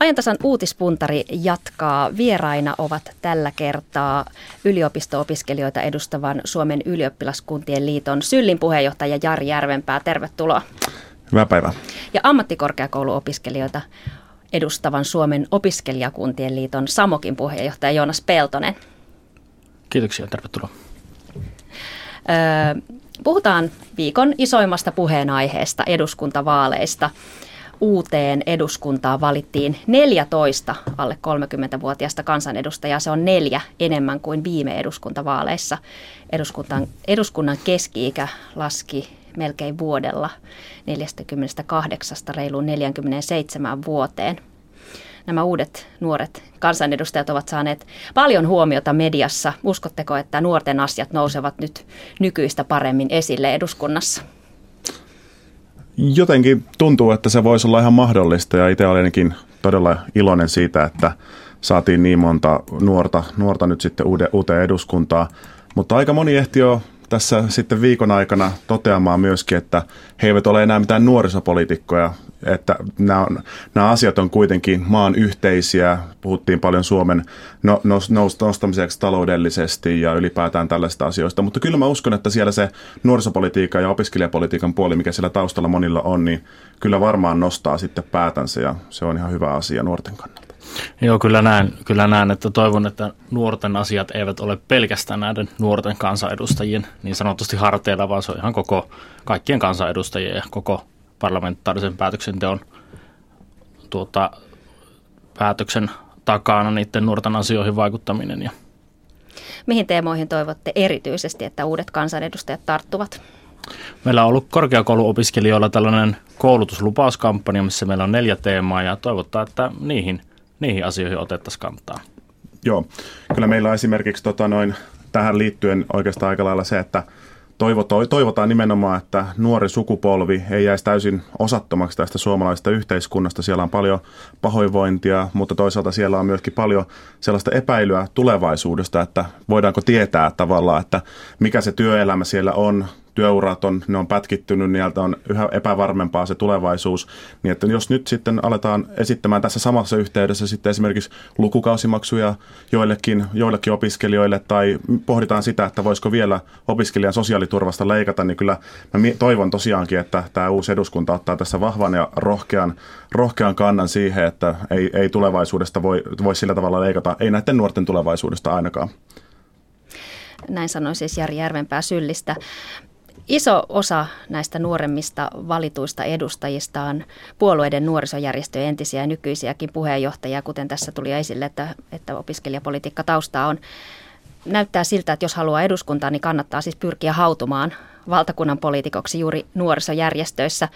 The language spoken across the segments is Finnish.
Ajantasan uutispuntari jatkaa. Vieraina ovat tällä kertaa yliopisto-opiskelijoita edustavan Suomen ylioppilaskuntien liiton Syllin puheenjohtaja Jari Järvenpää. Tervetuloa. Hyvää päivää. Ja ammattikorkeakouluopiskelijoita edustavan Suomen opiskelijakuntien liiton Samokin puheenjohtaja Joonas Peltonen. Kiitoksia, tervetuloa. Öö, puhutaan viikon isoimmasta puheenaiheesta eduskuntavaaleista uuteen eduskuntaan valittiin 14 alle 30-vuotiaista kansanedustajaa. Se on neljä enemmän kuin viime eduskuntavaaleissa. Eduskunnan, eduskunnan keski-ikä laski melkein vuodella 48 reiluun 47 vuoteen. Nämä uudet nuoret kansanedustajat ovat saaneet paljon huomiota mediassa. Uskotteko, että nuorten asiat nousevat nyt nykyistä paremmin esille eduskunnassa? Jotenkin tuntuu, että se voisi olla ihan mahdollista ja itse olenkin todella iloinen siitä, että saatiin niin monta nuorta, nuorta nyt sitten uuteen eduskuntaan. Mutta aika moni ehti jo tässä sitten viikon aikana toteamaan myöskin, että he eivät ole enää mitään nuorisopoliitikkoja, että nämä, on, nämä asiat on kuitenkin maan yhteisiä. Puhuttiin paljon Suomen no, nostamiseksi taloudellisesti ja ylipäätään tällaista asioista, mutta kyllä mä uskon, että siellä se nuorisopolitiikan ja opiskelijapolitiikan puoli, mikä siellä taustalla monilla on, niin kyllä varmaan nostaa sitten päätänsä ja se on ihan hyvä asia nuorten kannalta. Joo, kyllä näen, kyllä näen, että toivon, että nuorten asiat eivät ole pelkästään näiden nuorten kansanedustajien niin sanotusti harteilla, vaan se on ihan koko kaikkien kansanedustajien ja koko parlamentaarisen päätöksenteon tuota, päätöksen takana niiden nuorten asioihin vaikuttaminen. Ja. Mihin teemoihin toivotte erityisesti, että uudet kansanedustajat tarttuvat? Meillä on ollut korkeakouluopiskelijoilla tällainen koulutuslupauskampanja, missä meillä on neljä teemaa ja toivottaa, että niihin – niihin asioihin otettaisiin kantaa? Joo, kyllä meillä on esimerkiksi tota noin, tähän liittyen oikeastaan aika lailla se, että toivotaan nimenomaan, että nuori sukupolvi ei jäisi täysin osattomaksi tästä suomalaisesta yhteiskunnasta. Siellä on paljon pahoinvointia, mutta toisaalta siellä on myöskin paljon sellaista epäilyä tulevaisuudesta, että voidaanko tietää tavallaan, että mikä se työelämä siellä on, työurat on, ne on pätkittynyt, niiltä on yhä epävarmempaa se tulevaisuus. Niin että jos nyt sitten aletaan esittämään tässä samassa yhteydessä sitten esimerkiksi lukukausimaksuja joillekin, joillekin opiskelijoille tai pohditaan sitä, että voisiko vielä opiskelijan sosiaaliturvasta leikata, niin kyllä mä toivon tosiaankin, että tämä uusi eduskunta ottaa tässä vahvan ja rohkean, rohkean kannan siihen, että ei, ei tulevaisuudesta voi, voi sillä tavalla leikata, ei näiden nuorten tulevaisuudesta ainakaan. Näin sanoi siis Jari Järvenpää Syllistä. Iso osa näistä nuoremmista valituista edustajista on puolueiden nuorisojärjestöjen entisiä ja nykyisiäkin puheenjohtajia, kuten tässä tuli esille, että, että opiskelijapolitiikka taustaa on. Näyttää siltä, että jos haluaa eduskuntaa, niin kannattaa siis pyrkiä hautumaan valtakunnan poliitikoksi juuri nuorisojärjestöissä.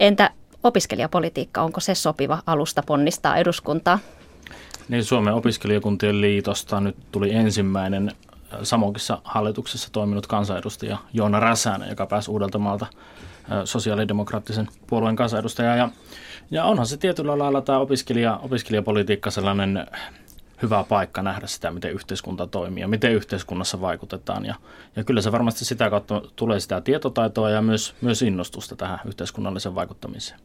Entä opiskelijapolitiikka, onko se sopiva alusta ponnistaa eduskuntaa? Niin Suomen opiskelijakuntien liitosta nyt tuli ensimmäinen Samokissa hallituksessa toiminut kansanedustaja Joona Räsänen, joka pääsi Uudeltamaalta sosiaalidemokraattisen puolueen kansanedustaja. Ja, ja onhan se tietyllä lailla tämä opiskelija, opiskelijapolitiikka sellainen hyvä paikka nähdä sitä, miten yhteiskunta toimii ja miten yhteiskunnassa vaikutetaan. Ja, ja kyllä se varmasti sitä kautta tulee sitä tietotaitoa ja myös, myös innostusta tähän yhteiskunnalliseen vaikuttamiseen.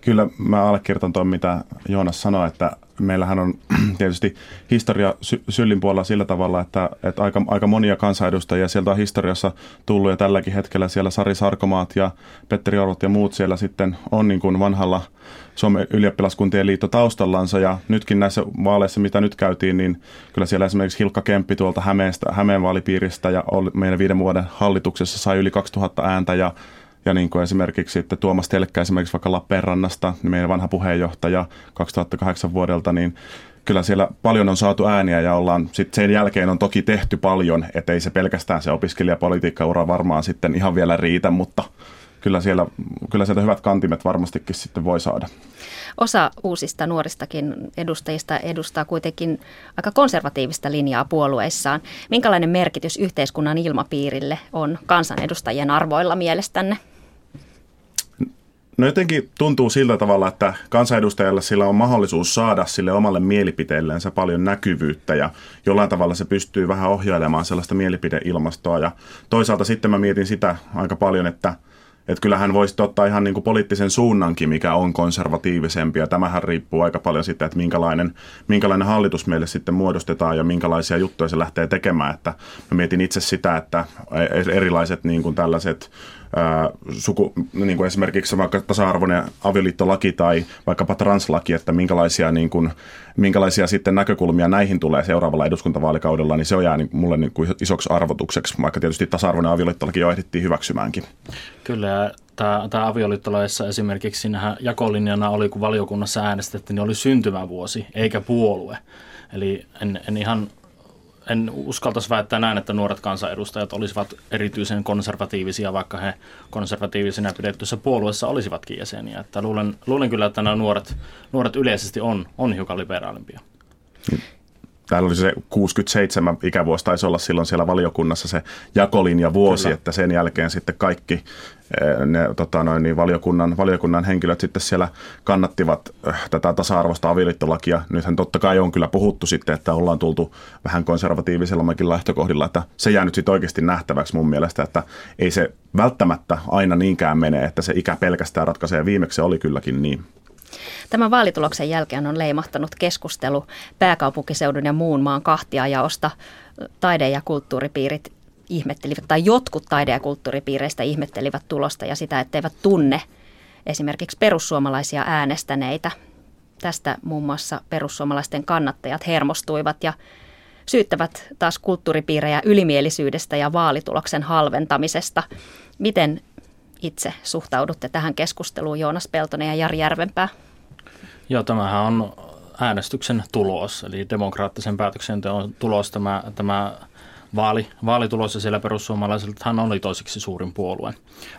Kyllä mä allekirjoitan tuon, mitä Joonas sanoi, että meillähän on tietysti historia sy- Syllin puolella sillä tavalla, että, että aika, aika monia kansanedustajia sieltä on historiassa tullut ja tälläkin hetkellä siellä Sari Sarkomaat ja Petteri Orvot ja muut siellä sitten on niin kuin vanhalla Suomen ylioppilaskuntien liitto taustallansa. Ja nytkin näissä vaaleissa, mitä nyt käytiin, niin kyllä siellä esimerkiksi Hilkka Kemppi tuolta Hämeestä, Hämeen vaalipiiristä ja oli meidän viiden vuoden hallituksessa sai yli 2000 ääntä ja ja niin kuin esimerkiksi sitten Tuomas Telkkä esimerkiksi vaikka Lappeenrannasta, niin meidän vanha puheenjohtaja 2008 vuodelta, niin kyllä siellä paljon on saatu ääniä ja ollaan sitten sen jälkeen on toki tehty paljon, että ei se pelkästään se opiskelijapolitiikka-ura varmaan sitten ihan vielä riitä, mutta kyllä siellä, kyllä sieltä hyvät kantimet varmastikin sitten voi saada. Osa uusista nuoristakin edustajista edustaa kuitenkin aika konservatiivista linjaa puolueissaan. Minkälainen merkitys yhteiskunnan ilmapiirille on kansanedustajien arvoilla mielestänne? No jotenkin tuntuu sillä tavalla, että kansanedustajalla sillä on mahdollisuus saada sille omalle mielipiteelleensä paljon näkyvyyttä ja jollain tavalla se pystyy vähän ohjailemaan sellaista mielipideilmastoa ja toisaalta sitten mä mietin sitä aika paljon, että Että kyllähän voisi ottaa ihan niin kuin poliittisen suunnankin, mikä on konservatiivisempi. Ja tämähän riippuu aika paljon siitä, että minkälainen, minkälainen hallitus meille sitten muodostetaan ja minkälaisia juttuja se lähtee tekemään. Että mä mietin itse sitä, että e-, erilaiset niin kuin tällaiset suku, niin kuin esimerkiksi vaikka tasa-arvoinen avioliittolaki tai vaikkapa translaki, että minkälaisia, niin kuin, minkälaisia sitten näkökulmia näihin tulee seuraavalla eduskuntavaalikaudella, niin se on jää niin, mulle niin kuin isoksi arvotukseksi, vaikka tietysti tasa-arvoinen avioliittolaki jo ehdittiin hyväksymäänkin. Kyllä, tämä, tämä avioliittolaissa esimerkiksi siinähän jakolinjana oli, kun valiokunnassa äänestettiin, niin oli syntymävuosi eikä puolue. Eli en, en ihan en uskaltaisi väittää näin, että nuoret kansanedustajat olisivat erityisen konservatiivisia, vaikka he konservatiivisena pidettyssä puolueessa olisivatkin jäseniä. Että luulen, luulen kyllä, että nämä nuoret, nuoret yleisesti on, on hiukan liberaalimpia. Täällä oli se 67 ikävuosi, taisi olla silloin siellä valiokunnassa se jakolinja vuosi, Kyllä. että sen jälkeen sitten kaikki eh, ne tota noin, niin valiokunnan, valiokunnan henkilöt sitten siellä kannattivat eh, tätä tasa-arvoista avioliittolakia. Nythän totta kai on kyllä puhuttu sitten, että ollaan tultu vähän konservatiivisellammekin lähtökohdilla, että se jää nyt sitten oikeasti nähtäväksi mun mielestä, että ei se välttämättä aina niinkään mene, että se ikä pelkästään ratkaisee. Viimeksi se oli kylläkin niin. Tämän vaalituloksen jälkeen on leimahtanut keskustelu pääkaupunkiseudun ja muun maan kahtiajaosta. Taide- ja kulttuuripiirit ihmettelivät, tai jotkut taide- ja kulttuuripiireistä ihmettelivät tulosta ja sitä, etteivät tunne esimerkiksi perussuomalaisia äänestäneitä. Tästä muun muassa perussuomalaisten kannattajat hermostuivat ja syyttävät taas kulttuuripiirejä ylimielisyydestä ja vaalituloksen halventamisesta. Miten itse suhtaudutte tähän keskusteluun, Joonas Peltonen ja Jari Järvenpää? Joo, tämähän on äänestyksen tulos, eli demokraattisen päätöksenteon tulos tämä, tämä vaali, vaalitulos ja siellä perussuomalaisilta hän oli toiseksi suurin puolue,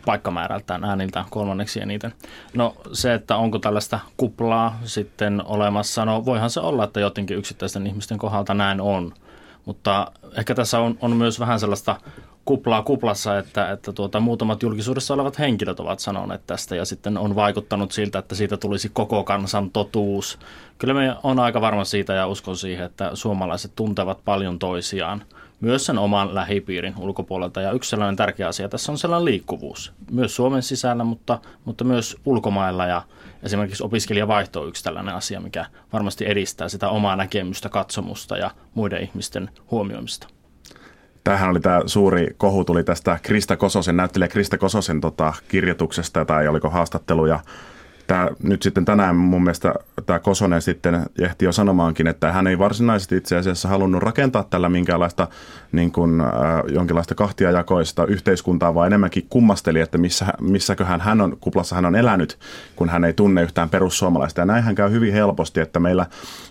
paikkamäärältään ääniltä kolmanneksi eniten. No se, että onko tällaista kuplaa sitten olemassa, no voihan se olla, että jotenkin yksittäisten ihmisten kohdalta näin on, mutta ehkä tässä on, on myös vähän sellaista kuplaa kuplassa, että, että tuota, muutamat julkisuudessa olevat henkilöt ovat sanoneet tästä ja sitten on vaikuttanut siltä, että siitä tulisi koko kansan totuus. Kyllä me on aika varma siitä ja uskon siihen, että suomalaiset tuntevat paljon toisiaan myös sen oman lähipiirin ulkopuolelta. Ja yksi sellainen tärkeä asia tässä on sellainen liikkuvuus, myös Suomen sisällä, mutta, mutta myös ulkomailla ja esimerkiksi opiskelijavaihto on yksi tällainen asia, mikä varmasti edistää sitä omaa näkemystä, katsomusta ja muiden ihmisten huomioimista. Tämähän oli tämä suuri kohu tuli tästä Krista Kososen, näyttelijä Krista Kososen tota, kirjoituksesta tai oliko haastattelu ja tämä, nyt sitten tänään mun mielestä tämä Kosonen sitten ehti jo sanomaankin, että hän ei varsinaisesti itse asiassa halunnut rakentaa tällä minkäänlaista niin kuin, äh, jonkinlaista kahtiajakoista yhteiskuntaa, vaan enemmänkin kummasteli, että missä, missäköhän hän on, kuplassa hän on elänyt, kun hän ei tunne yhtään perussuomalaista. Ja näinhän käy hyvin helposti, että meillä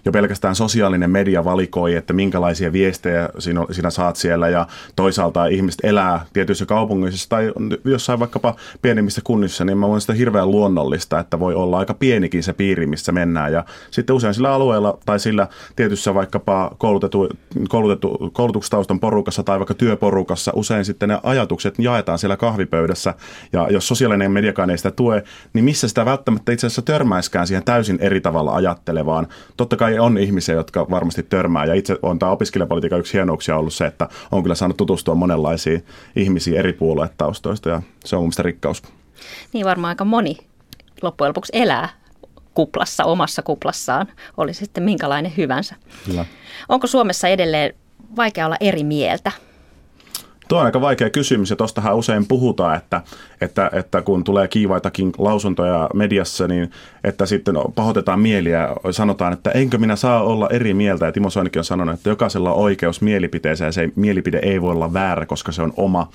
jo pelkästään sosiaalinen media valikoi, että minkälaisia viestejä sinä, sinä saat siellä ja toisaalta ihmiset elää tietyissä kaupungeissa tai jossain vaikkapa pienemmissä kunnissa, niin mä voin sitä hirveän luonnollista, että voi olla aika pienikin se piiri, missä mennään. Ja sitten usein sillä alueella tai sillä tietyssä vaikkapa koulutetu, koulutetu, koulutustaustan porukassa tai vaikka työporukassa usein sitten ne ajatukset jaetaan siellä kahvipöydässä. Ja jos sosiaalinen mediakaan ei sitä tue, niin missä sitä välttämättä itse asiassa törmäiskään siihen täysin eri tavalla ajattelevaan. Totta kai on ihmisiä, jotka varmasti törmää. Ja itse on tämä opiskelijapolitiikan yksi hienouksia ollut se, että on kyllä saanut tutustua monenlaisiin ihmisiin eri puoluetaustoista ja se on mun rikkaus. Niin varmaan aika moni loppujen lopuksi elää kuplassa, omassa kuplassaan, oli sitten minkälainen hyvänsä. Kyllä. Onko Suomessa edelleen vaikea olla eri mieltä? Tuo on aika vaikea kysymys ja tuostahan usein puhutaan, että, että, että kun tulee kiivaitakin lausuntoja mediassa, niin että sitten pahoitetaan mieliä ja sanotaan, että enkö minä saa olla eri mieltä. Ja Timo Soinikin on sanonut, että jokaisella on oikeus mielipiteeseen ja se mielipide ei voi olla väärä, koska se on oma.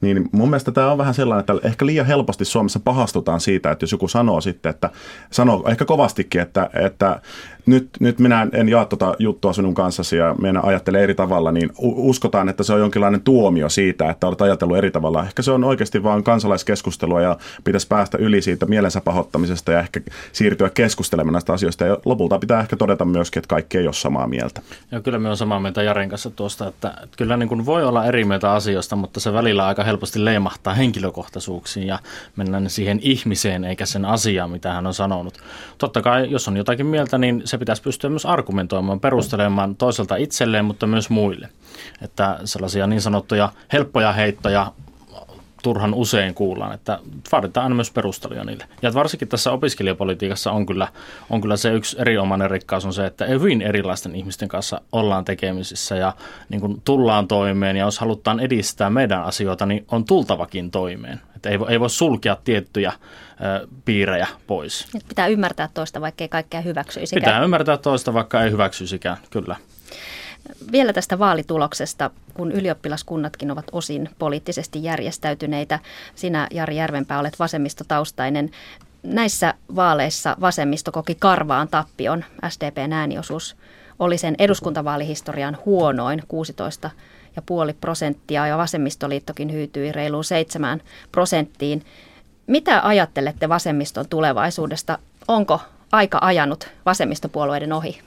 Niin mun mielestä tämä on vähän sellainen, että ehkä liian helposti Suomessa pahastutaan siitä, että jos joku sanoo sitten, että sanoo ehkä kovastikin, että, että nyt, nyt minä en jaa tuota juttua sinun kanssasi ja minä ajattelen eri tavalla, niin uskotaan, että se on jonkinlainen tuomio siitä, että olet ajatellut eri tavalla. Ehkä se on oikeasti vain kansalaiskeskustelua ja pitäisi päästä yli siitä mielensä pahoittamisesta ja ehkä siirtyä keskustelemaan näistä asioista. Ja lopulta pitää ehkä todeta myöskin, että kaikki ei ole samaa mieltä. Ja kyllä me on samaa mieltä Jaren kanssa tuosta, että, että kyllä niin kuin voi olla eri mieltä asioista, mutta se välillä aika helposti leimahtaa henkilökohtaisuuksiin ja mennään siihen ihmiseen eikä sen asiaan, mitä hän on sanonut. Totta kai, jos on jotakin mieltä, niin se pitäisi pystyä myös argumentoimaan, perustelemaan toiselta itselleen, mutta myös muille. Että sellaisia niin sanottuja helppoja heittoja turhan usein kuullaan, että vaaditaan aina myös perusteluja niille. Ja varsinkin tässä opiskelijapolitiikassa on kyllä, on kyllä se yksi erinomainen rikkaus on se, että hyvin erilaisten ihmisten kanssa ollaan tekemisissä ja niin kuin tullaan toimeen ja jos halutaan edistää meidän asioita, niin on tultavakin toimeen. Että ei, ei voi sulkea tiettyjä ö, piirejä pois. Pitää ymmärtää toista, vaikka ei kaikkea hyväksyisikään. Pitää ymmärtää toista, vaikka ei hyväksyisikään, kyllä. Vielä tästä vaalituloksesta, kun ylioppilaskunnatkin ovat osin poliittisesti järjestäytyneitä. Sinä, Jari Järvenpää, olet vasemmistotaustainen. Näissä vaaleissa vasemmisto koki karvaan tappion. SDPn ääniosuus oli sen eduskuntavaalihistorian huonoin 16 ja puoli prosenttia ja vasemmistoliittokin hyytyi reiluun 7 prosenttiin. Mitä ajattelette vasemmiston tulevaisuudesta? Onko aika ajanut vasemmistopuolueiden ohi?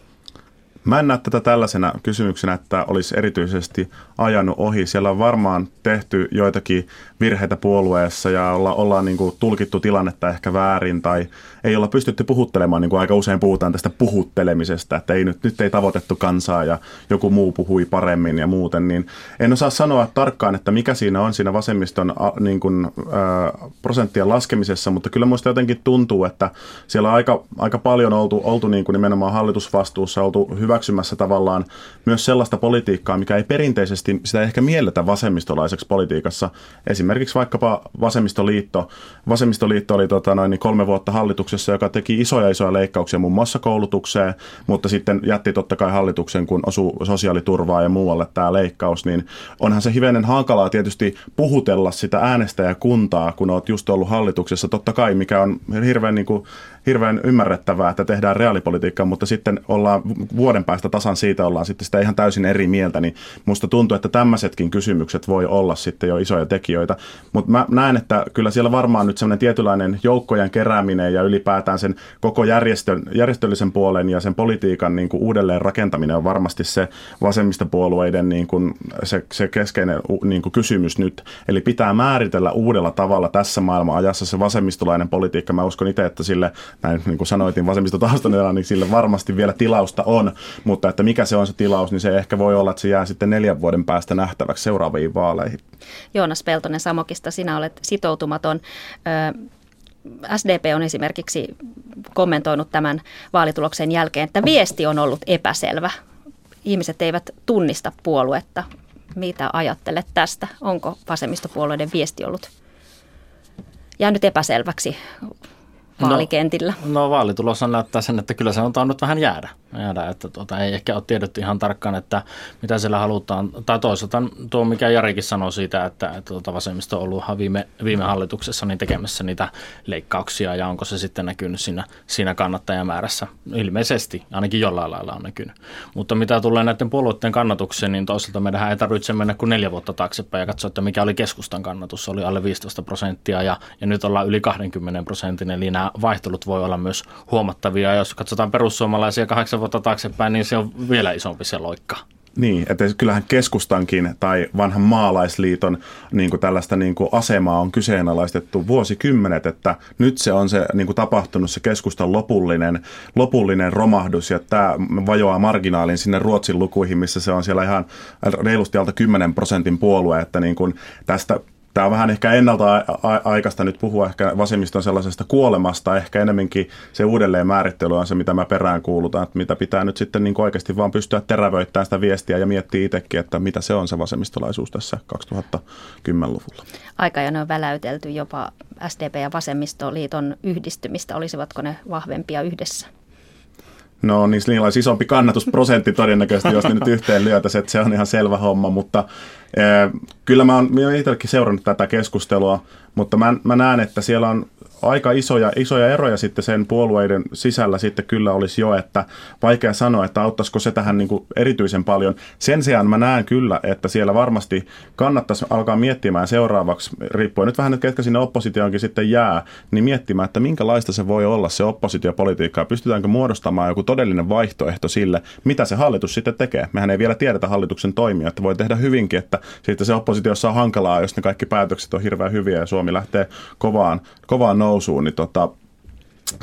Mä en näe tätä tällaisena kysymyksenä, että olisi erityisesti ajanut ohi. Siellä on varmaan tehty joitakin virheitä puolueessa ja olla, ollaan niin kuin tulkittu tilannetta ehkä väärin tai ei olla pystytty puhuttelemaan, niin kuin aika usein puhutaan tästä puhuttelemisesta, että ei nyt, nyt ei tavoitettu kansaa ja joku muu puhui paremmin ja muuten, niin en osaa sanoa tarkkaan, että mikä siinä on siinä vasemmiston niin kuin, äh, prosenttien laskemisessa, mutta kyllä minusta jotenkin tuntuu, että siellä on aika, aika paljon oltu, oltu niin kuin nimenomaan hallitusvastuussa, oltu hyväksymässä tavallaan myös sellaista politiikkaa, mikä ei perinteisesti sitä ehkä mielletä vasemmistolaiseksi politiikassa. Esimerkiksi vaikkapa vasemmistoliitto. Vasemmistoliitto oli tota, noin niin kolme vuotta hallituksessa, joka teki isoja isoja leikkauksia muun muassa koulutukseen, mutta sitten jätti totta kai hallituksen, kun osui sosiaaliturvaa ja muualle tämä leikkaus, niin onhan se hivenen hankalaa tietysti puhutella sitä äänestäjäkuntaa, kun olet just ollut hallituksessa, totta kai, mikä on hirveän niin kuin hirveän ymmärrettävää, että tehdään reaalipolitiikkaa, mutta sitten ollaan vuoden päästä tasan siitä ollaan sitten sitä ihan täysin eri mieltä, niin musta tuntuu, että tämmöisetkin kysymykset voi olla sitten jo isoja tekijöitä. Mutta mä näen, että kyllä siellä varmaan nyt semmoinen tietynlainen joukkojen kerääminen ja ylipäätään sen koko järjestö, järjestöllisen puolen ja sen politiikan niin kuin uudelleen rakentaminen on varmasti se vasemmistopuolueiden niin kuin se, se keskeinen niin kuin kysymys nyt. Eli pitää määritellä uudella tavalla tässä maailman ajassa se vasemmistolainen politiikka. Mä uskon itse, että sille näin niin kuin sanoitin vasemmistotaustaneella, niin sille varmasti vielä tilausta on, mutta että mikä se on se tilaus, niin se ehkä voi olla, että se jää sitten neljän vuoden päästä nähtäväksi seuraaviin vaaleihin. Joonas Peltonen Samokista, sinä olet sitoutumaton. SDP on esimerkiksi kommentoinut tämän vaalituloksen jälkeen, että viesti on ollut epäselvä. Ihmiset eivät tunnista puoluetta. Mitä ajattelet tästä? Onko vasemmistopuolueiden viesti ollut jäänyt epäselväksi? Vaalikentillä? No, no vaalitulos näyttää sen, että kyllä se on tainnut vähän jäädä. jäädä että tuota, ei ehkä ole tiedetty ihan tarkkaan, että mitä siellä halutaan. Tai toisaalta tuo, mikä Jarikin sanoi siitä, että, että tuota vasemmisto on ollut viime, viime hallituksessa niin tekemässä niitä leikkauksia ja onko se sitten näkynyt siinä, siinä kannattajamäärässä. Ilmeisesti, ainakin jollain lailla on näkynyt. Mutta mitä tulee näiden puolueiden kannatukseen, niin toisaalta meidän ei tarvitse mennä kuin neljä vuotta taaksepäin ja katsoa, että mikä oli keskustan kannatus. Se oli alle 15 prosenttia ja, ja nyt ollaan yli 20 prosentin, eli nämä vaihtelut voi olla myös huomattavia. Jos katsotaan perussuomalaisia kahdeksan vuotta taaksepäin, niin se on vielä isompi se loikka. Niin, että kyllähän keskustankin tai vanhan maalaisliiton niin kuin tällaista niin kuin asemaa on kyseenalaistettu vuosikymmenet, että nyt se on se niin kuin tapahtunut se keskustan lopullinen, lopullinen romahdus ja tämä vajoaa marginaalin sinne Ruotsin lukuihin, missä se on siellä ihan reilusti alta 10 prosentin puolue, että niin kuin tästä tämä on vähän ehkä ennalta aikaista nyt puhua ehkä vasemmiston sellaisesta kuolemasta, ehkä enemmänkin se uudelleen määrittely on se, mitä mä perään kuulutan, että mitä pitää nyt sitten niin oikeasti vaan pystyä terävöittämään sitä viestiä ja miettiä itsekin, että mitä se on se vasemmistolaisuus tässä 2010-luvulla. Aika jo ne on väläytelty jopa SDP ja vasemmistoliiton yhdistymistä, olisivatko ne vahvempia yhdessä? No niin, niillä olisi isompi kannatusprosentti todennäköisesti, jos ne nyt yhteen lyötäisiin, että se on ihan selvä homma, mutta eh, kyllä mä oon, mä oon itsellekin seurannut tätä keskustelua, mutta mä, mä näen, että siellä on aika isoja, isoja eroja sitten sen puolueiden sisällä sitten kyllä olisi jo, että vaikea sanoa, että auttaisiko se tähän niin kuin erityisen paljon. Sen sijaan mä näen kyllä, että siellä varmasti kannattaisi alkaa miettimään seuraavaksi, riippuen nyt vähän, että ketkä sinne oppositioonkin sitten jää, niin miettimään, että minkälaista se voi olla se oppositiopolitiikka ja pystytäänkö muodostamaan joku todellinen vaihtoehto sille, mitä se hallitus sitten tekee. Mehän ei vielä tiedetä hallituksen toimia, että voi tehdä hyvinkin, että sitten se oppositiossa on hankalaa, jos ne kaikki päätökset on hirveän hyviä ja Suomi lähtee kovaan, kovaan nousuun, niin tota,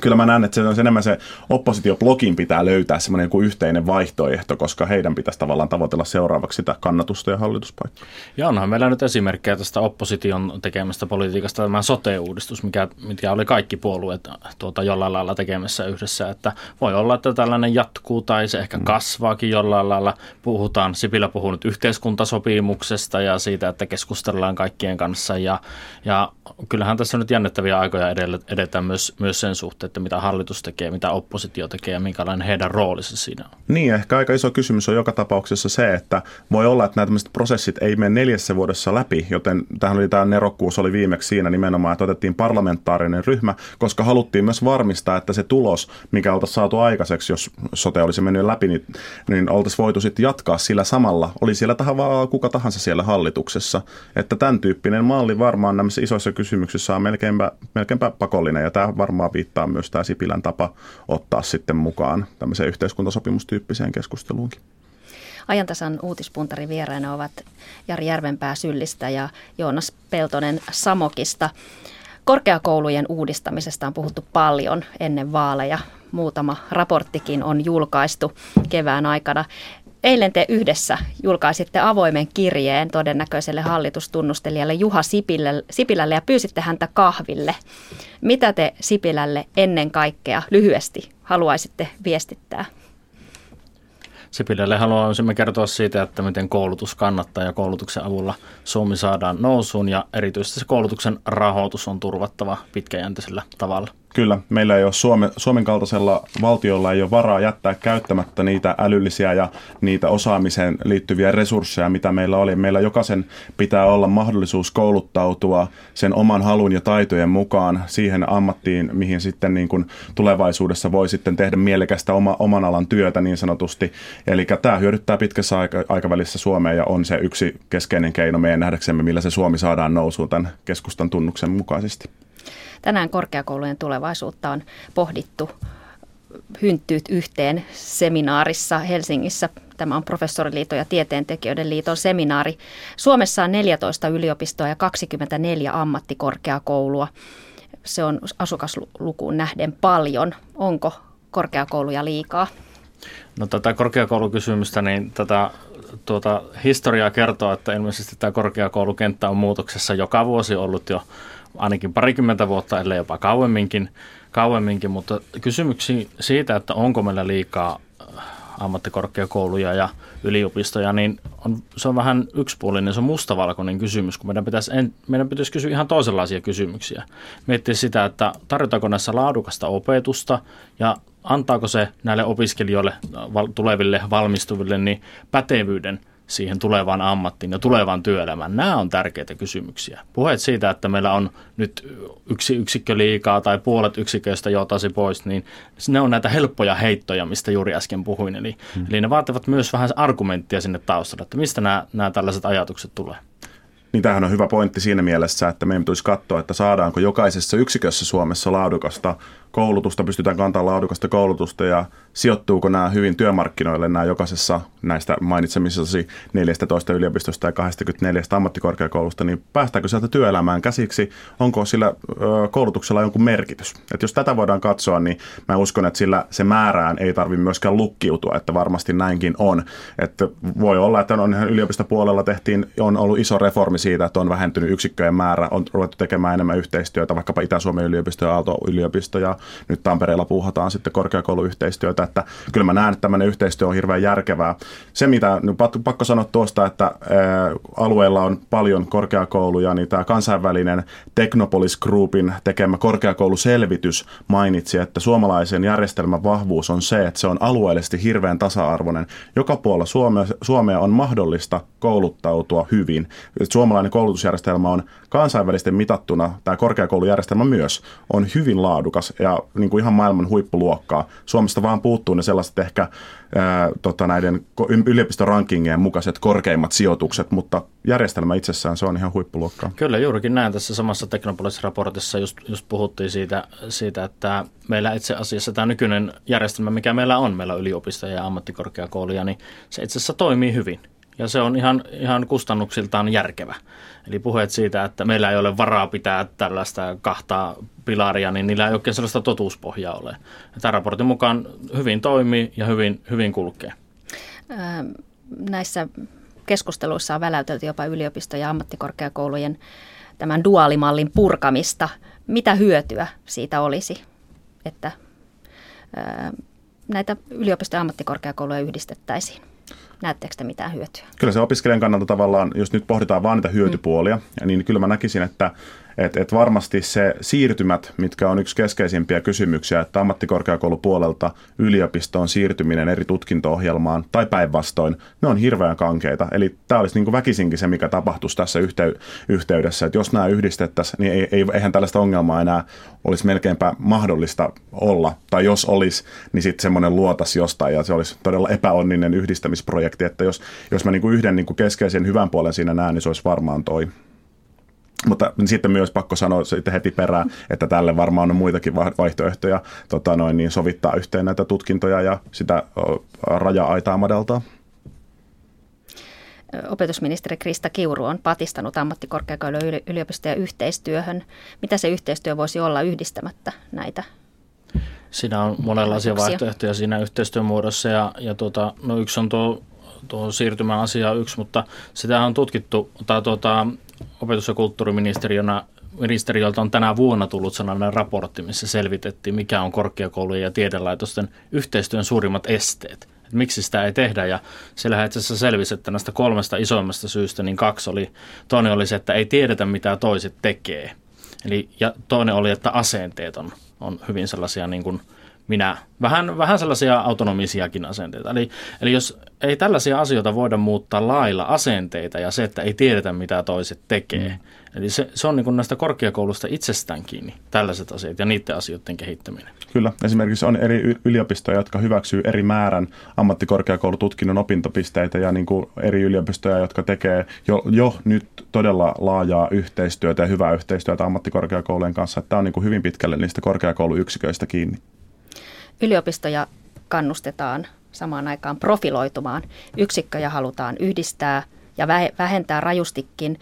kyllä mä näen, että se on enemmän se oppositioblogin pitää löytää semmoinen joku yhteinen vaihtoehto, koska heidän pitäisi tavallaan tavoitella seuraavaksi sitä kannatusta ja hallituspaikkaa. Ja onhan meillä nyt esimerkkejä tästä opposition tekemästä politiikasta, tämä sote-uudistus, mikä, mikä oli kaikki puolueet tuota, jollain lailla tekemässä yhdessä, että voi olla, että tällainen jatkuu tai se ehkä mm. kasvaakin jollain lailla. Puhutaan, Sipilä puhuu nyt yhteiskuntasopimuksesta ja siitä, että keskustellaan kaikkien kanssa ja, ja kyllähän tässä nyt jännittäviä aikoja edetään myös, myös sen suhteen, että mitä hallitus tekee, mitä oppositio tekee ja minkälainen heidän roolinsa siinä on. Niin, ehkä aika iso kysymys on joka tapauksessa se, että voi olla, että nämä prosessit ei mene neljässä vuodessa läpi, joten tähän oli tämä nerokkuus oli viimeksi siinä nimenomaan, että otettiin parlamentaarinen ryhmä, koska haluttiin myös varmistaa, että se tulos, mikä oltaisiin saatu aikaiseksi, jos sote olisi mennyt läpi, niin, niin oltaisiin voitu sitten jatkaa sillä samalla, oli siellä tahansa kuka tahansa siellä hallituksessa, että tämän tyyppinen malli varmaan näissä isoissa kysymyksissä on melkeinpä, melkeinpä pakollinen, ja tämä varmaan viittaa myös tämä Sipilän tapa ottaa sitten mukaan tämmöiseen yhteiskuntasopimustyyppiseen keskusteluunkin. Ajantasan uutispuntari vieraina ovat Jari Järvenpää Syllistä ja Joonas Peltonen Samokista. Korkeakoulujen uudistamisesta on puhuttu paljon ennen vaaleja. Muutama raporttikin on julkaistu kevään aikana. Eilen te yhdessä julkaisitte avoimen kirjeen todennäköiselle hallitustunnustelijalle Juha Sipilälle, Sipilälle ja pyysitte häntä kahville. Mitä te Sipilälle ennen kaikkea lyhyesti haluaisitte viestittää? Sipilälle haluaisimme kertoa siitä, että miten koulutus kannattaa ja koulutuksen avulla Suomi saadaan nousuun ja erityisesti se koulutuksen rahoitus on turvattava pitkäjänteisellä tavalla. Kyllä, meillä ei ole Suome, Suomen kaltaisella valtiolla ei ole varaa jättää käyttämättä niitä älyllisiä ja niitä osaamiseen liittyviä resursseja, mitä meillä oli. Meillä jokaisen pitää olla mahdollisuus kouluttautua sen oman halun ja taitojen mukaan siihen ammattiin, mihin sitten niin kuin tulevaisuudessa voi sitten tehdä mielekästä oma, oman alan työtä niin sanotusti. Eli tämä hyödyttää pitkässä aika, aikavälissä Suomea ja on se yksi keskeinen keino meidän nähdäksemme, millä se Suomi saadaan nousuun tämän keskustan tunnuksen mukaisesti. Tänään korkeakoulujen tulevaisuutta on pohdittu hynttyyt yhteen seminaarissa Helsingissä. Tämä on Professoriliiton ja Tieteentekijöiden liiton seminaari. Suomessa on 14 yliopistoa ja 24 ammattikorkeakoulua. Se on asukaslukuun nähden paljon. Onko korkeakouluja liikaa? No tätä korkeakoulukysymystä, niin tätä tuota, historiaa kertoo, että ilmeisesti tämä korkeakoulukenttä on muutoksessa joka vuosi ollut jo ainakin parikymmentä vuotta, ellei jopa kauemminkin, kauemminkin mutta kysymyksiä siitä, että onko meillä liikaa äh, ammattikorkeakouluja ja yliopistoja, niin on, se on vähän yksipuolinen, se on mustavalkoinen kysymys, kun meidän pitäisi, en, meidän pitäisi kysyä ihan toisenlaisia kysymyksiä. Miettiä sitä, että tarjotaanko näissä laadukasta opetusta ja antaako se näille opiskelijoille, tuleville valmistuville, niin pätevyyden – siihen tulevaan ammattiin ja tulevaan työelämään. Nämä on tärkeitä kysymyksiä. Puheet siitä, että meillä on nyt yksi yksikkö liikaa tai puolet yksiköistä jotasi pois, niin ne on näitä helppoja heittoja, mistä juuri äsken puhuin. Eli, hmm. eli ne vaativat myös vähän argumenttia sinne taustalle, että mistä nämä, nämä tällaiset ajatukset tulee. Niin tämähän on hyvä pointti siinä mielessä, että meidän tulisi katsoa, että saadaanko jokaisessa yksikössä Suomessa laadukasta koulutusta, pystytään kantaa laadukasta koulutusta ja sijoittuuko nämä hyvin työmarkkinoille nämä jokaisessa näistä mainitsemissasi 14 yliopistosta ja 24 ammattikorkeakoulusta, niin päästäänkö sieltä työelämään käsiksi, onko sillä koulutuksella jonkun merkitys. Et jos tätä voidaan katsoa, niin mä uskon, että sillä se määrään ei tarvitse myöskään lukkiutua, että varmasti näinkin on. Että voi olla, että on yliopistopuolella tehtiin, on ollut iso reformi siitä, että on vähentynyt yksikköjen määrä, on ruvettu tekemään enemmän yhteistyötä, vaikkapa Itä-Suomen yliopisto ja Aalto-yliopisto ja nyt Tampereella puuhataan sitten korkeakouluyhteistyötä, että kyllä mä näen, että tämmöinen yhteistyö on hirveän järkevää. Se, mitä nyt pakko sanoa tuosta, että alueella on paljon korkeakouluja, niin tämä kansainvälinen Technopolis Groupin tekemä korkeakouluselvitys mainitsi, että suomalaisen järjestelmän vahvuus on se, että se on alueellisesti hirveän tasa-arvoinen. Joka puolella Suomea, Suomea on mahdollista kouluttautua hyvin. Suomalainen koulutusjärjestelmä on kansainvälisesti mitattuna, tämä korkeakoulujärjestelmä myös, on hyvin laadukas ja niin kuin ihan maailman huippuluokkaa. Suomesta vaan puuttuu ne sellaiset ehkä ää, tota, näiden yliopistorankingien mukaiset korkeimmat sijoitukset, mutta järjestelmä itsessään se on ihan huippuluokkaa. Kyllä juurikin näin tässä samassa Teknopolis-raportissa just, just puhuttiin siitä, siitä, että meillä itse asiassa tämä nykyinen järjestelmä, mikä meillä on, meillä yliopistoja ja ammattikorkeakouluja, niin se itse asiassa toimii hyvin Ja se on ihan, ihan kustannuksiltaan järkevä. Eli puheet siitä, että meillä ei ole varaa pitää tällaista kahta pilaria, niin niillä ei oikein sellaista totuuspohjaa ole. Tämä raportin mukaan hyvin toimii ja hyvin, hyvin kulkee. Näissä keskusteluissa on väläytelty jopa yliopisto- ja ammattikorkeakoulujen tämän duaalimallin purkamista. Mitä hyötyä siitä olisi, että näitä yliopisto- ja ammattikorkeakouluja yhdistettäisiin? Näettekö te mitään hyötyä? Kyllä se opiskelijan kannalta tavallaan, jos nyt pohditaan vain niitä hyötypuolia, mm. niin kyllä mä näkisin, että et, et varmasti se siirtymät, mitkä on yksi keskeisimpiä kysymyksiä, että ammattikorkeakoulupuolelta yliopistoon siirtyminen eri tutkinto-ohjelmaan tai päinvastoin, ne on hirveän kankeita. Eli tämä olisi niin kuin väkisinkin se, mikä tapahtuisi tässä yhtey- yhteydessä, että jos nämä yhdistettäisiin, niin ei, ei, eihän tällaista ongelmaa enää olisi melkeinpä mahdollista olla. Tai jos olisi, niin sitten semmoinen luotas jostain ja se olisi todella epäonninen yhdistämisprojekti, että jos, jos mä niin kuin yhden niin kuin keskeisen hyvän puolen siinä näen, niin se olisi varmaan toi. Mutta sitten myös pakko sanoa sitten heti perään, että tälle varmaan on muitakin vaihtoehtoja tota noin, niin sovittaa yhteen näitä tutkintoja ja sitä raja-aitaa madaltaa. Opetusministeri Krista Kiuru on patistanut ammattikorkeakoulujen yliopistojen yhteistyöhön. Mitä se yhteistyö voisi olla yhdistämättä näitä Siinä on monenlaisia vaihtoehtoja siinä yhteistyön muodossa ja, ja tuota, no yksi on tuo, tuo siirtymäasia yksi, mutta sitä on tutkittu, tai tuota, opetus- ja kulttuuriministeriönä ministeriöltä on tänä vuonna tullut sellainen raportti, missä selvitettiin, mikä on korkeakoulujen ja tiedelaitosten yhteistyön suurimmat esteet. Että miksi sitä ei tehdä ja siellä itse asiassa selvisi, että näistä kolmesta isoimmasta syystä niin kaksi oli. Toinen oli se, että ei tiedetä mitä toiset tekee. Eli, ja toinen oli, että asenteet on, on hyvin sellaisia niin kuin – minä. Vähän, vähän sellaisia autonomisiakin asenteita. Eli, eli jos ei tällaisia asioita voida muuttaa lailla asenteita ja se, että ei tiedetä, mitä toiset tekee. Mm. Eli se, se on niin kuin näistä korkeakoulusta itsestään kiinni, tällaiset asiat ja niiden asioiden kehittäminen. Kyllä. Esimerkiksi on eri yliopistoja, jotka hyväksyy eri määrän ammattikorkeakoulututkinnon opintopisteitä ja niin kuin eri yliopistoja, jotka tekee jo, jo nyt todella laajaa yhteistyötä ja hyvää yhteistyötä ammattikorkeakoulujen kanssa. Tämä on niin kuin hyvin pitkälle niistä korkeakouluyksiköistä kiinni yliopistoja kannustetaan samaan aikaan profiloitumaan. Yksikköjä halutaan yhdistää ja vähentää rajustikin.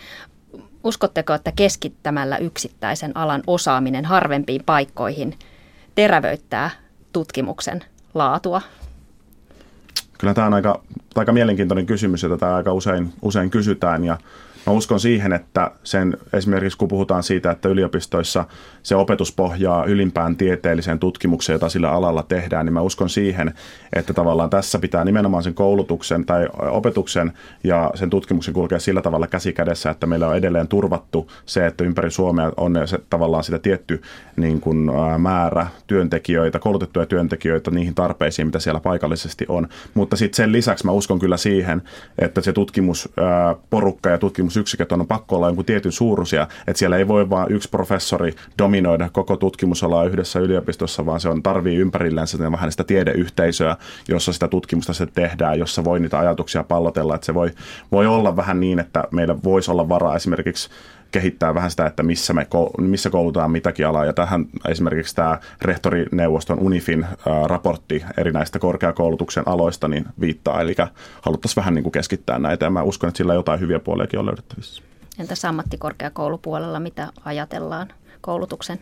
Uskotteko, että keskittämällä yksittäisen alan osaaminen harvempiin paikkoihin terävöittää tutkimuksen laatua? Kyllä tämä on aika, aika mielenkiintoinen kysymys, jota tämä aika usein, usein kysytään. Ja Mä uskon siihen, että sen, esimerkiksi kun puhutaan siitä, että yliopistoissa se opetus pohjaa ylimpään tieteelliseen tutkimukseen, jota sillä alalla tehdään, niin mä uskon siihen, että tavallaan tässä pitää nimenomaan sen koulutuksen tai opetuksen ja sen tutkimuksen kulkea sillä tavalla käsi kädessä, että meillä on edelleen turvattu se, että ympäri Suomea on se, tavallaan sitä tietty niin kuin, määrä työntekijöitä, koulutettuja työntekijöitä niihin tarpeisiin, mitä siellä paikallisesti on. Mutta sitten sen lisäksi mä uskon kyllä siihen, että se tutkimusporukka ja tutkimus tutkimusyksiköt on pakko olla jonkun tietyn suuruisia, että siellä ei voi vain yksi professori dominoida koko tutkimusalaa yhdessä yliopistossa, vaan se on tarvii ympärilleen vähän sitä tiedeyhteisöä, jossa sitä tutkimusta se tehdään, jossa voi niitä ajatuksia pallotella, että se voi, voi olla vähän niin, että meillä voisi olla varaa esimerkiksi kehittää vähän sitä, että missä, me, missä koulutaan mitäkin alaa. Ja tähän esimerkiksi tämä rehtorineuvoston UNIFin raportti eri näistä korkeakoulutuksen aloista niin viittaa. Eli haluttaisiin vähän niin kuin keskittää näitä ja mä uskon, että sillä jotain hyviä puoliakin on löydettävissä. Entäs ammattikorkeakoulupuolella, mitä ajatellaan koulutuksen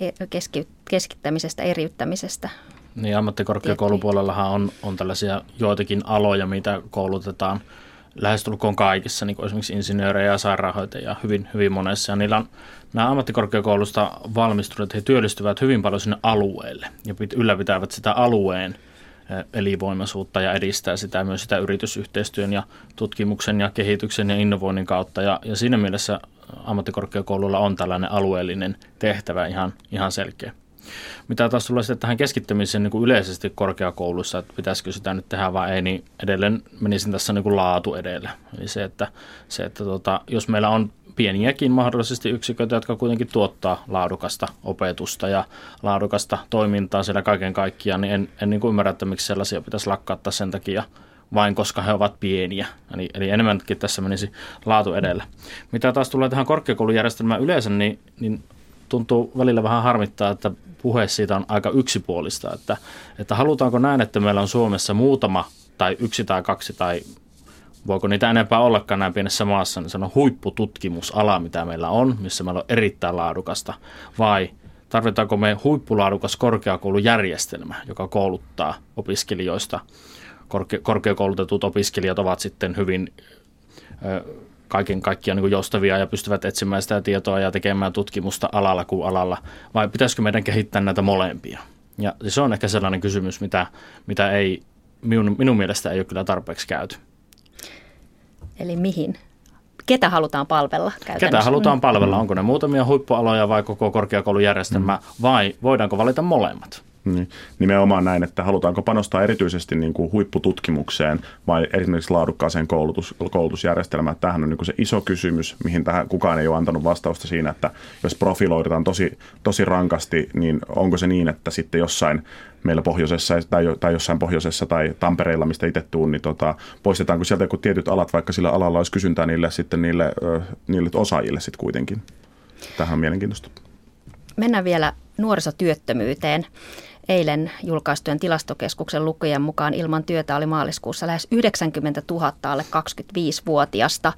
e, keski, keskittämisestä, eriyttämisestä? Niin, ammattikorkeakoulupuolellahan on, on tällaisia joitakin aloja, mitä koulutetaan – lähestulkoon kaikissa, niin kuin esimerkiksi insinöörejä ja sairaanhoitajia hyvin, hyvin monessa. Ja niillä on nämä ammattikorkeakoulusta valmistuneet, he työllistyvät hyvin paljon sinne alueelle ja ylläpitävät sitä alueen elinvoimaisuutta ja edistää sitä myös sitä yritysyhteistyön ja tutkimuksen ja kehityksen ja innovoinnin kautta. Ja, ja siinä mielessä ammattikorkeakoululla on tällainen alueellinen tehtävä ihan, ihan selkeä. Mitä taas tulee sitten tähän keskittämiseen niin kuin yleisesti korkeakoulussa, että pitäisikö sitä nyt tehdä vai ei, niin edelleen menisin tässä niin kuin laatu edellä. Eli se, että, se, että tota, jos meillä on pieniäkin mahdollisesti yksiköitä, jotka kuitenkin tuottaa laadukasta opetusta ja laadukasta toimintaa siellä kaiken kaikkiaan, niin en, en niin kuin ymmärrä, että miksi sellaisia pitäisi lakkauttaa sen takia vain koska he ovat pieniä. Eli, eli enemmänkin tässä menisi laatu edellä. Mitä taas tulee tähän korkeakoulujärjestelmään yleensä, niin, niin tuntuu välillä vähän harmittaa, että puhe siitä on aika yksipuolista, että, että halutaanko näin, että meillä on Suomessa muutama tai yksi tai kaksi tai voiko niitä enempää ollakaan näin pienessä maassa, niin se on huippututkimusala, mitä meillä on, missä meillä on erittäin laadukasta, vai tarvitaanko me huippulaadukas korkeakoulujärjestelmä, joka kouluttaa opiskelijoista. Korke- korkeakoulutetut opiskelijat ovat sitten hyvin ö, kaiken kaikkiaan niin joustavia ja pystyvät etsimään sitä tietoa ja tekemään tutkimusta alalla kuin alalla, vai pitäisikö meidän kehittää näitä molempia? Ja se on ehkä sellainen kysymys, mitä, mitä ei minun, minun mielestä ei ole kyllä tarpeeksi käyty. Eli mihin? Ketä halutaan palvella? Ketä halutaan mm. palvella? Onko ne muutamia huippualoja vai koko korkeakoulujärjestelmä mm. vai voidaanko valita molemmat? Niin, nimenomaan näin, että halutaanko panostaa erityisesti niin kuin huippututkimukseen vai esimerkiksi laadukkaaseen koulutus, koulutusjärjestelmään. Tämähän on niin kuin se iso kysymys, mihin tähän kukaan ei ole antanut vastausta siinä, että jos profiloidutaan tosi, tosi rankasti, niin onko se niin, että sitten jossain meillä pohjoisessa tai, tai jossain pohjoisessa tai Tampereella, mistä itse tuun, niin tota, poistetaanko sieltä joku tietyt alat, vaikka sillä alalla olisi kysyntää niille, sitten niille, niille osaajille sitten kuitenkin. Tähän on mielenkiintoista. Mennään vielä nuorisotyöttömyyteen. Eilen julkaistujen tilastokeskuksen lukujen mukaan ilman työtä oli maaliskuussa lähes 90 000 alle 25-vuotiasta.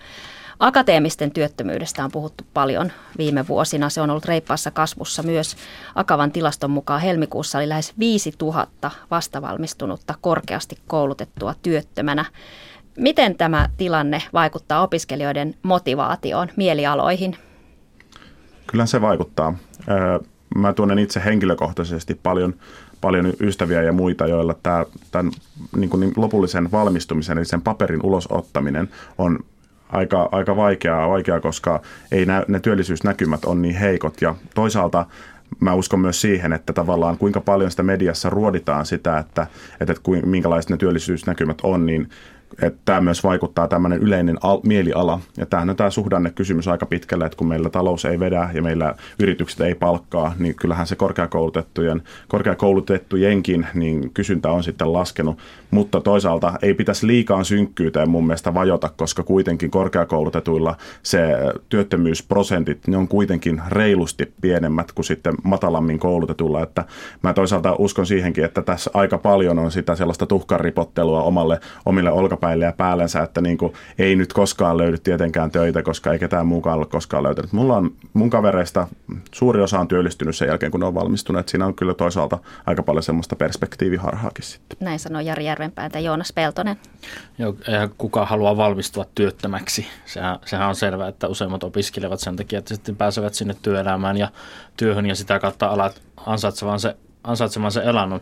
Akateemisten työttömyydestä on puhuttu paljon viime vuosina. Se on ollut reippaassa kasvussa myös. Akavan tilaston mukaan helmikuussa oli lähes 5000 vastavalmistunutta korkeasti koulutettua työttömänä. Miten tämä tilanne vaikuttaa opiskelijoiden motivaatioon, mielialoihin? Kyllä se vaikuttaa mä tunnen itse henkilökohtaisesti paljon, paljon ystäviä ja muita, joilla tämä, tämän niin kuin lopullisen valmistumisen, eli sen paperin ulosottaminen on aika, aika vaikeaa, vaikeaa, koska ei nä, ne työllisyysnäkymät on niin heikot. Ja toisaalta mä uskon myös siihen, että tavallaan kuinka paljon sitä mediassa ruoditaan sitä, että, että minkälaiset ne työllisyysnäkymät on, niin että tämä myös vaikuttaa tämmöinen yleinen al- mieliala. Ja tämähän on tämä suhdannekysymys aika pitkälle, että kun meillä talous ei vedä ja meillä yritykset ei palkkaa, niin kyllähän se korkeakoulutettujen, korkeakoulutettujenkin niin kysyntä on sitten laskenut. Mutta toisaalta ei pitäisi liikaa synkkyyteen mun mielestä vajota, koska kuitenkin korkeakoulutetuilla se työttömyysprosentit, ne on kuitenkin reilusti pienemmät kuin sitten matalammin koulutetulla. Että mä toisaalta uskon siihenkin, että tässä aika paljon on sitä sellaista tuhkaripottelua omalle, omille olkapäille olkapäille ja päällensä, että niin kuin, ei nyt koskaan löydy tietenkään töitä, koska ei ketään muukaan ole koskaan löytänyt. Mulla on mun kavereista, suuri osa on työllistynyt sen jälkeen, kun ne on valmistuneet. Siinä on kyllä toisaalta aika paljon semmoista perspektiiviharhaakin sitten. Näin sanoi Jari Järvenpää ja Joonas Peltonen. Joo, kuka haluaa valmistua työttömäksi. Sehän, sehän on selvää, että useimmat opiskelevat sen takia, että sitten pääsevät sinne työelämään ja työhön ja sitä kautta alat ansaitsevan se ansaitsemansa elannon.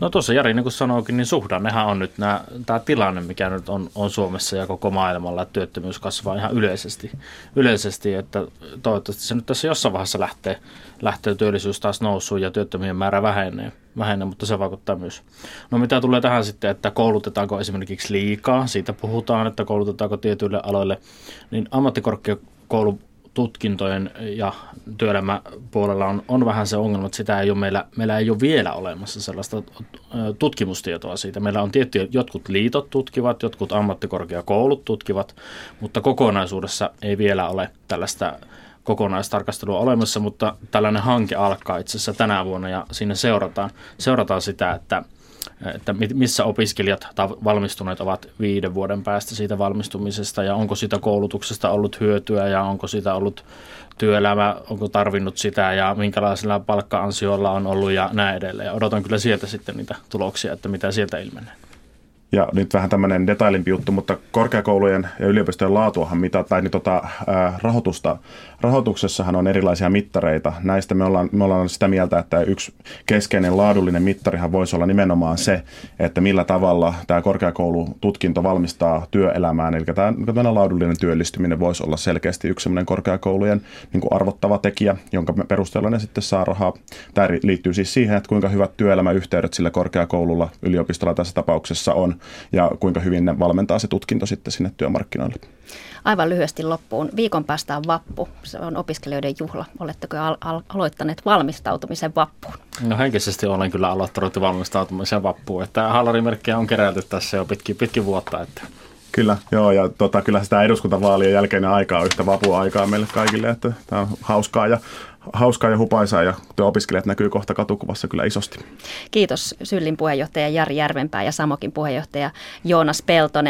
No tuossa Jari, niin kuin sanoikin, niin suhdannehan on nyt nämä, tämä tilanne, mikä nyt on, on Suomessa ja koko maailmalla, että työttömyys kasvaa ihan yleisesti, yleisesti, että toivottavasti se nyt tässä jossain vaiheessa lähtee, lähtee työllisyys taas nousuun ja työttömien määrä vähenee, vähenee, mutta se vaikuttaa myös. No mitä tulee tähän sitten, että koulutetaanko esimerkiksi liikaa, siitä puhutaan, että koulutetaanko tietyille aloille, niin ammattikorkeakoulu tutkintojen ja työelämäpuolella on, on vähän se ongelma, että sitä ei ole meillä, meillä ei ole vielä olemassa sellaista tutkimustietoa siitä. Meillä on tiettyjä, jotkut liitot tutkivat, jotkut ammattikorkeakoulut tutkivat, mutta kokonaisuudessa ei vielä ole tällaista kokonaistarkastelua olemassa, mutta tällainen hanke alkaa itse asiassa tänä vuonna ja siinä seurataan, seurataan sitä, että että missä opiskelijat tai valmistuneet ovat viiden vuoden päästä siitä valmistumisesta ja onko sitä koulutuksesta ollut hyötyä ja onko sitä ollut työelämä, onko tarvinnut sitä ja minkälaisilla palkka-ansioilla on ollut ja näin edelleen. Odotan kyllä sieltä sitten niitä tuloksia, että mitä sieltä ilmenee. Ja nyt vähän tämmöinen detailimpi juttu, mutta korkeakoulujen ja yliopistojen laatuahan mitä, tai niin tota, rahoitusta, rahoituksessahan on erilaisia mittareita. Näistä me ollaan, me ollaan sitä mieltä, että yksi keskeinen laadullinen mittarihan voisi olla nimenomaan se, että millä tavalla tämä korkeakoulututkinto valmistaa työelämään. Eli tämä, tämä laadullinen työllistyminen voisi olla selkeästi yksi semmoinen korkeakoulujen niin kuin arvottava tekijä, jonka perusteella ne sitten saa rahaa. Tämä liittyy siis siihen, että kuinka hyvät työelämäyhteydet sillä korkeakoululla, yliopistolla tässä tapauksessa on ja kuinka hyvin ne valmentaa se tutkinto sitten sinne työmarkkinoille. Aivan lyhyesti loppuun. Viikon päästä on vappu. Se on opiskelijoiden juhla. Oletteko al- al- aloittaneet valmistautumisen vappuun? No henkisesti olen kyllä aloittanut valmistautumisen vappuun. Että haalarimerkkejä on keräilty tässä jo pitkin, pitkin vuotta. Että Kyllä, joo, ja tota, kyllä sitä eduskuntavaalien jälkeinen aika on yhtä vapuaikaa meille kaikille, että tämä on hauskaa ja hauskaa ja hupaisaa ja opiskelijat näkyy kohta katukuvassa kyllä isosti. Kiitos Syllin puheenjohtaja Jari Järvenpää ja Samokin puheenjohtaja Joonas Peltonen.